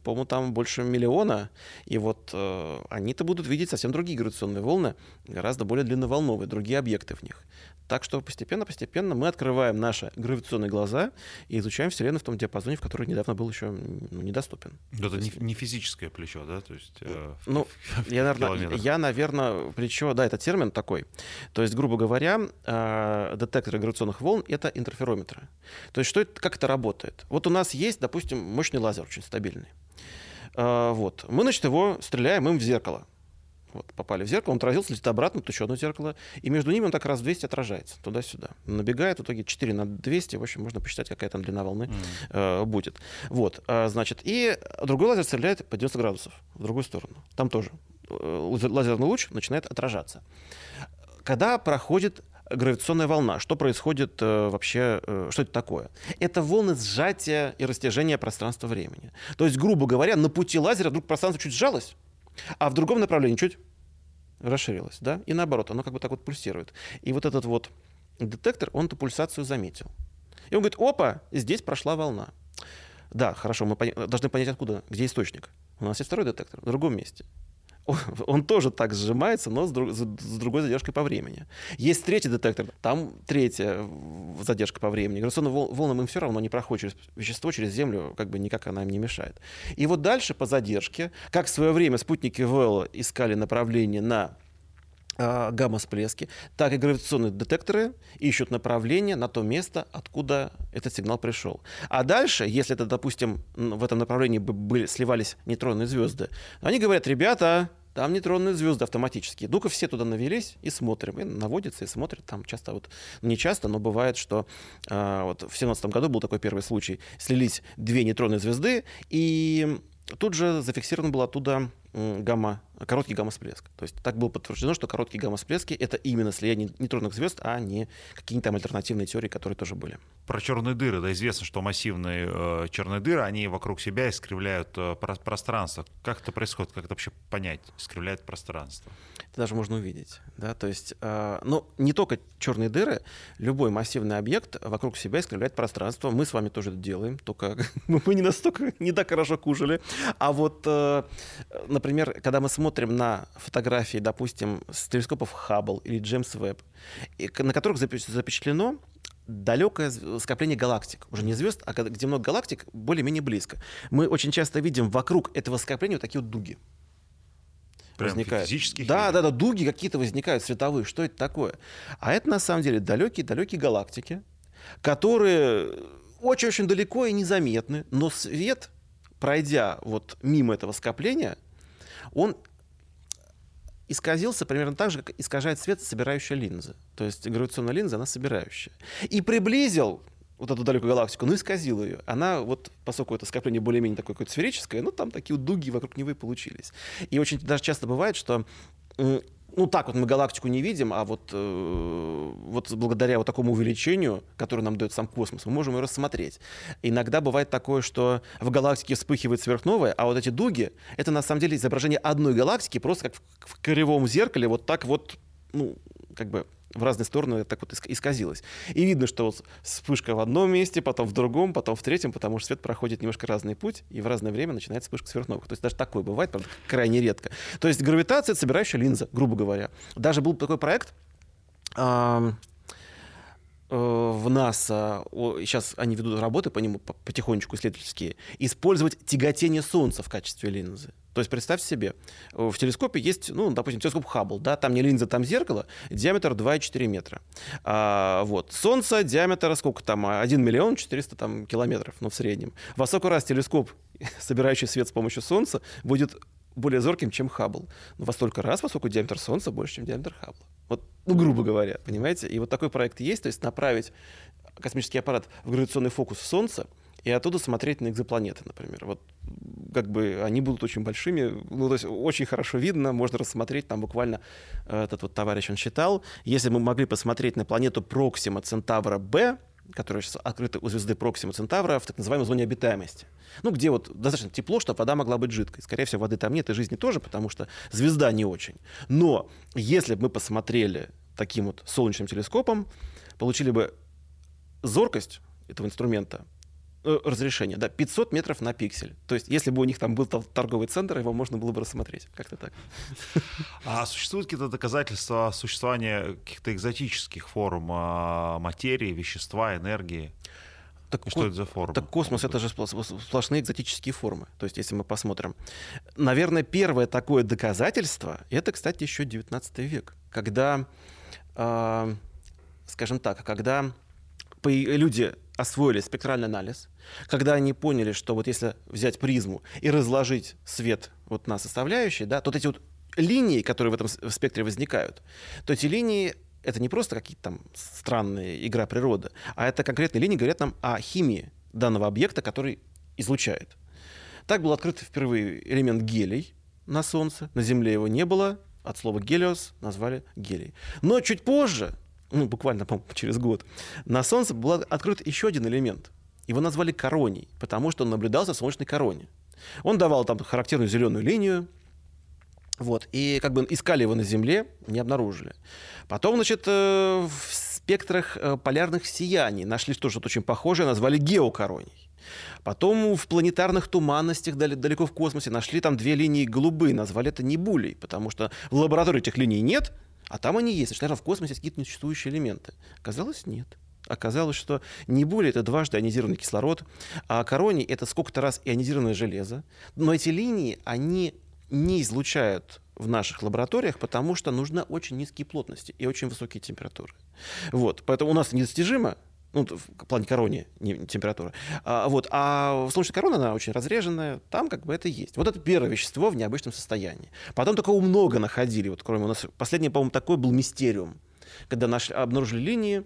по-моему, там больше миллиона. И вот э, они-то будут видеть совсем другие гравитационные волны, гораздо более длинноволновые, другие объекты в них. Так что постепенно-постепенно мы открываем наши гравитационные глаза и изучаем Вселенную в том диапазоне, в который недавно был еще ну, недоступен. Это не, не физическое плечо, да? То есть, э, ну, я, наверное, [laughs] я, наверное, плечо, да, это термин такой. То есть, грубо говоря, э, детекторы гравитационных волн — это интерферометры. То есть, что это, как это работает? Вот у нас есть, допустим, мощный лазер, очень стабильный. Э, вот. Мы, значит, его стреляем им в зеркало. Вот, попали в зеркало, он отразился, летит обратно, тут еще одно зеркало, и между ними он так раз в 200 отражается, туда-сюда. Набегает, в итоге 4 на 200, в общем, можно посчитать, какая там длина волны mm. э, будет. Вот, э, значит, и другой лазер стреляет по 90 градусов в другую сторону. Там тоже э, лазерный луч начинает отражаться. Когда проходит гравитационная волна. Что происходит э, вообще, э, что это такое? Это волны сжатия и растяжения пространства-времени. То есть, грубо говоря, на пути лазера вдруг пространство чуть сжалось, а в другом направлении чуть расширилось, да, и наоборот, оно как бы так вот пульсирует. И вот этот вот детектор, он эту пульсацию заметил. И он говорит, опа, здесь прошла волна. Да, хорошо, мы должны понять, откуда, где источник. У нас есть второй детектор в другом месте [laughs] он тоже так сжимается, но с, друг, с другой задержкой по времени. Есть третий детектор, там третья задержка по времени. Гравитационным волнам им все равно не проходит через вещество, через Землю, как бы никак она им не мешает. И вот дальше по задержке, как в свое время спутники Вэлла искали направление на а, гамма-всплески, так и гравитационные детекторы ищут направление на то место, откуда этот сигнал пришел. А дальше, если это, допустим, в этом направлении были, сливались нейтронные звезды, они говорят, ребята, там нейтронные звезды автоматические. Ну-ка все туда навелись и смотрим. И наводятся и смотрят. Там часто вот, не часто, но бывает, что э, вот в 17 году был такой первый случай. Слились две нейтронные звезды, и тут же зафиксирован был оттуда гамма, короткий гамма-всплеск. То есть так было подтверждено, что короткие гамма-всплески — это именно слияние нейтронных звезд, а не какие-то там альтернативные теории, которые тоже были. Про черные дыры. Да, известно, что массивные э, черные дыры, они вокруг себя искривляют э, пространство. Как это происходит? Как это вообще понять? Искривляет пространство. Это даже можно увидеть. Да? То есть, э, ну, не только черные дыры, любой массивный объект вокруг себя искривляет пространство. Мы с вами тоже это делаем, только [laughs] мы не настолько, не так хорошо кушали. А вот, э, например, когда мы смотрим на фотографии, допустим, с телескопов Хаббл или Джеймс Веб, на которых запечатлено далекое скопление галактик. Уже не звезд, а где много галактик, более-менее близко. Мы очень часто видим вокруг этого скопления вот такие вот дуги. Прям возникают. Физических да, да, да, дуги какие-то возникают световые. Что это такое? А это на самом деле далекие-далекие галактики, которые очень-очень далеко и незаметны, но свет, пройдя вот мимо этого скопления, он исказился примерно так же, как искажает свет собирающая линза. То есть гравитационная линза, она собирающая. И приблизил вот эту далекую галактику, ну, исказил ее. Она вот, поскольку это скопление более-менее такое какое-то сферическое, ну, там такие вот дуги вокруг него и получились. И очень даже часто бывает, что ну так вот мы галактику не видим, а вот, э, вот благодаря вот такому увеличению, которое нам дает сам космос, мы можем ее рассмотреть. Иногда бывает такое, что в галактике вспыхивает сверхновая, а вот эти дуги — это на самом деле изображение одной галактики, просто как в, в кривом зеркале, вот так вот, ну, как бы в разные стороны так вот исказилось. И видно, что вот вспышка в одном месте, потом в другом, потом в третьем, потому что свет проходит немножко разный путь, и в разное время начинается вспышка сверхновых. То есть даже такое бывает, правда, крайне редко. То есть гравитация — это собирающая линза, грубо говоря. Даже был такой проект, э, в НАСА, сейчас они ведут работы по нему потихонечку исследовательские, использовать тяготение Солнца в качестве линзы. То есть представьте себе, в телескопе есть, ну, допустим, телескоп Хаббл, да, там не линза, там зеркало, диаметр 2,4 метра. А, вот. Солнце, диаметр сколько там, 1 миллион 400 там, километров, ну, в среднем. Во сколько раз телескоп, [laughs] собирающий свет с помощью Солнца, будет более зорким, чем Хаббл. Но во столько раз, поскольку диаметр Солнца больше, чем диаметр Хаббла. Вот, ну, грубо говоря, понимаете? И вот такой проект есть, то есть направить космический аппарат в гравитационный фокус Солнца, и оттуда смотреть на экзопланеты, например. Вот как бы они будут очень большими, ну, то есть очень хорошо видно, можно рассмотреть, там буквально э, этот вот товарищ, он считал, если мы могли посмотреть на планету Проксима Центавра Б, которая сейчас открыта у звезды Проксима Центавра в так называемой зоне обитаемости. Ну, где вот достаточно тепло, чтобы вода могла быть жидкой. Скорее всего, воды там нет, и жизни тоже, потому что звезда не очень. Но если бы мы посмотрели таким вот солнечным телескопом, получили бы зоркость этого инструмента разрешение, да, 500 метров на пиксель. То есть, если бы у них там был торговый центр, его можно было бы рассмотреть. Как-то так. А существуют какие-то доказательства существования каких-то экзотических форм а, материи, вещества, энергии? Так, И что это за форма? Так космос это же сплошные экзотические формы. То есть, если мы посмотрим. Наверное, первое такое доказательство, это, кстати, еще 19 век, когда, э, скажем так, когда люди освоили спектральный анализ, когда они поняли, что вот если взять призму и разложить свет вот на составляющие, да, то вот эти вот линии, которые в этом спектре возникают, то эти линии это не просто какие-то там странные игра природы, а это конкретные линии говорят нам о химии данного объекта, который излучает. Так был открыт впервые элемент гелий на Солнце, на Земле его не было, от слова гелиос назвали гелий. Но чуть позже, ну, буквально, по через год, на Солнце был открыт еще один элемент. Его назвали короний, потому что он наблюдался в солнечной короне. Он давал там характерную зеленую линию, вот, и как бы искали его на Земле, не обнаружили. Потом, значит, э, в спектрах э, полярных сияний нашли что-то очень похожее, назвали геокороний. Потом в планетарных туманностях далеко в космосе нашли там две линии голубые, назвали это небулей, потому что в лаборатории этих линий нет, а там они есть. Значит, в космосе есть какие-то несуществующие элементы. Оказалось, нет. Оказалось, что небули — это дважды ионизированный кислород, а короний — это сколько-то раз ионизированное железо. Но эти линии, они не излучают в наших лабораториях, потому что нужны очень низкие плотности и очень высокие температуры. Вот. Поэтому у нас недостижимо ну, в плане короне, не температура. А, вот. а в случае короны она очень разреженная, там как бы это есть. Вот это первое вещество в необычном состоянии. Потом такого много находили. Вот кроме у нас последний, по-моему, такой был мистериум, когда нашли, обнаружили линии,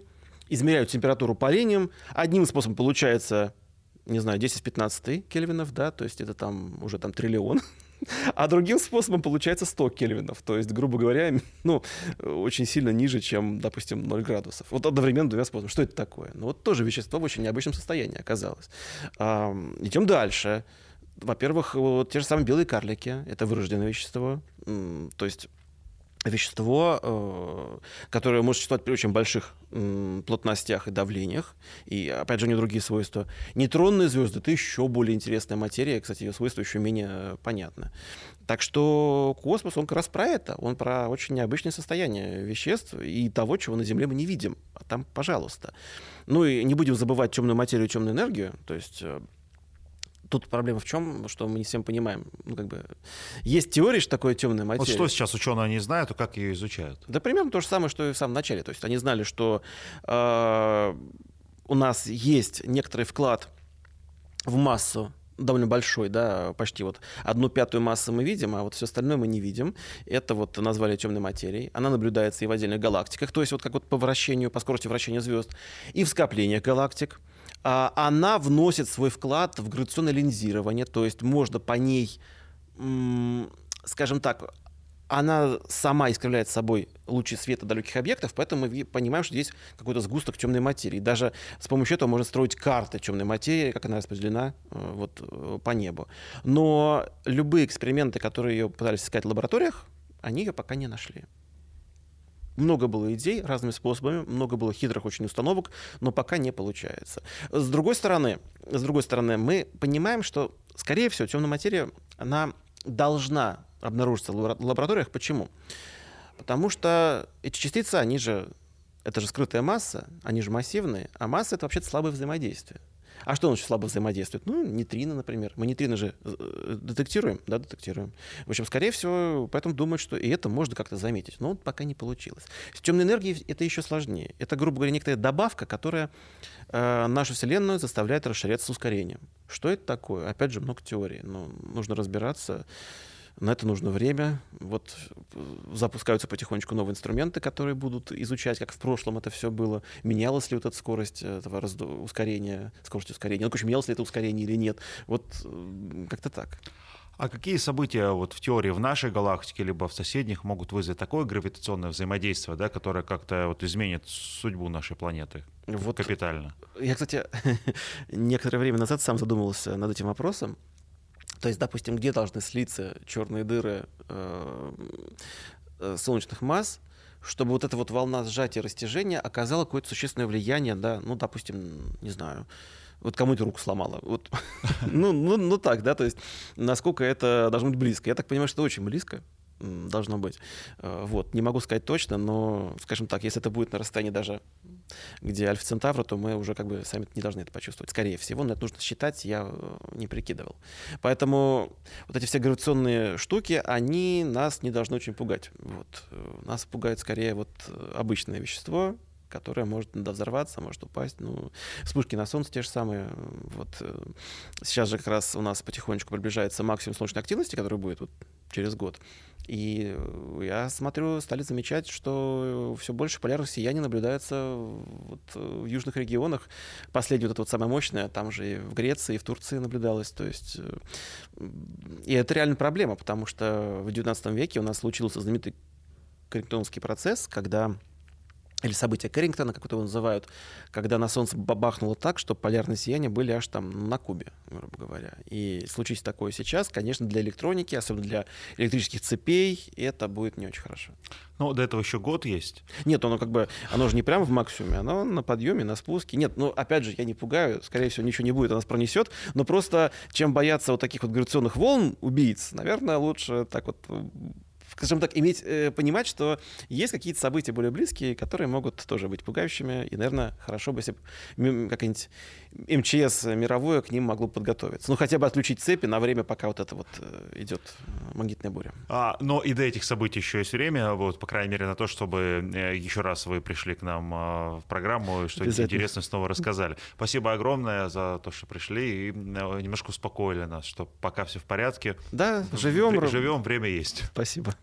измеряют температуру по линиям. Одним способом получается не знаю, 10-15 кельвинов, да, то есть это там уже там триллион [laughs] А другим способом получается 100 кельвинов. То есть, грубо говоря, ну, очень сильно ниже, чем, допустим, 0 градусов. Вот одновременно двумя способами. Что это такое? Ну, вот тоже вещество в очень необычном состоянии оказалось. А, идем дальше. Во-первых, вот те же самые белые карлики. Это вырожденное вещество. То есть вещество, э, которое может существовать при очень больших плотностях и давлениях. И, опять же, у него другие свойства. Нейтронные звезды — это еще более интересная материя. Кстати, ее свойства еще менее понятны. Так что космос, он как раз про это. Он про очень необычное состояние веществ и того, чего на Земле мы не видим. А там, пожалуйста. Ну и не будем забывать темную материю и темную энергию. То есть э, тут проблема в чем, что мы не всем понимаем. Ну, как бы, есть теория, что такое темная материя. Вот что сейчас ученые не знают, и как ее изучают? Да примерно то же самое, что и в самом начале. То есть они знали, что э, у нас есть некоторый вклад в массу довольно большой, да, почти вот одну пятую массу мы видим, а вот все остальное мы не видим. Это вот назвали темной материей. Она наблюдается и в отдельных галактиках, то есть вот как вот по вращению, по скорости вращения звезд, и в скоплениях галактик. А, она вносит свой вклад в гравитационное линзирование, то есть можно по ней, скажем так, она сама искривляет собой лучи света далеких объектов, поэтому мы понимаем, что здесь какой-то сгусток темной материи. Даже с помощью этого можно строить карты темной материи, как она распределена э, вот, э, по небу. Но любые эксперименты, которые ее пытались искать в лабораториях, они ее пока не нашли. Много было идей разными способами, много было хитрых очень установок, но пока не получается. С другой стороны, с другой стороны, мы понимаем, что, скорее всего, темная материя, она должна обнаружиться в лабораториях. Почему? Потому что эти частицы, они же, это же скрытая масса, они же массивные, а масса — это вообще-то слабое взаимодействие. А что очень слабо взаимодействует? Ну, нейтрино, например. Мы нейтрино же э, детектируем, да, детектируем. В общем, скорее всего, поэтому думают, что и это можно как-то заметить. Но пока не получилось. С темной энергией это еще сложнее. Это, грубо говоря, некоторая добавка, которая э, нашу Вселенную заставляет расширяться с ускорением. Что это такое? Опять же, много теорий. Но нужно разбираться. На это нужно время. Вот э, запускаются потихонечку новые инструменты, которые будут изучать, как в прошлом это все было. Менялась ли вот эта скорость этого разду... ускорения, скорость ускорения. Ну, короче, менялось ли это ускорение или нет. Вот э, как-то так. А какие события вот в теории в нашей галактике либо в соседних могут вызвать такое гравитационное взаимодействие, да, которое как-то вот изменит судьбу нашей планеты вот капитально? Я, кстати, [laughs] некоторое время назад сам задумывался над этим вопросом. То есть, допустим, где должны слиться черные дыры э, э, солнечных масс, чтобы вот эта вот волна сжатия и растяжения оказала какое-то существенное влияние, да, ну, допустим, не знаю, вот кому-то руку сломала. Вот. [laughs] ну, ну, ну так, да, то есть насколько это должно быть близко. Я так понимаю, что это очень близко должно быть. Э, вот. Не могу сказать точно, но, скажем так, если это будет на расстоянии даже где Альфа Центавра, то мы уже как бы сами не должны это почувствовать. Скорее всего, но это нужно считать, я э, не прикидывал. Поэтому вот эти все гравитационные штуки, они нас не должны очень пугать. Вот. Э, нас пугает скорее вот обычное вещество, которая может взорваться, может упасть. Ну, вспышки на солнце те же самые. Вот э, сейчас же как раз у нас потихонечку приближается максимум солнечной активности, который будет вот через год. И я смотрю, стали замечать, что все больше полярных сияний наблюдается вот в южных регионах. Последнее вот это вот самое мощное, там же и в Греции, и в Турции наблюдалось. То есть, и это реально проблема, потому что в XIX веке у нас случился знаменитый корректонский процесс, когда или события Кэррингтона, как это его называют, когда на Солнце бабахнуло так, что полярные сияния были аж там на Кубе, грубо говоря. И случись такое сейчас, конечно, для электроники, особенно для электрических цепей, это будет не очень хорошо. Ну, до этого еще год есть. Нет, оно как бы, оно же не прямо в максимуме, оно на подъеме, на спуске. Нет, ну, опять же, я не пугаю, скорее всего, ничего не будет, оно нас пронесет, но просто чем бояться вот таких вот гравитационных волн убийц, наверное, лучше так вот скажем так, иметь, э, понимать, что есть какие-то события более близкие, которые могут тоже быть пугающими, и, наверное, хорошо бы, если бы какая-нибудь МЧС мировое к ним могло подготовиться. Ну, хотя бы отключить цепи на время, пока вот это вот э, идет магнитная буря. А, но и до этих событий еще есть время, вот, по крайней мере, на то, чтобы э, еще раз вы пришли к нам в программу, что интересно снова рассказали. Спасибо огромное за то, что пришли и э, немножко успокоили нас, что пока все в порядке. Да, живем. Живем, время есть. Спасибо.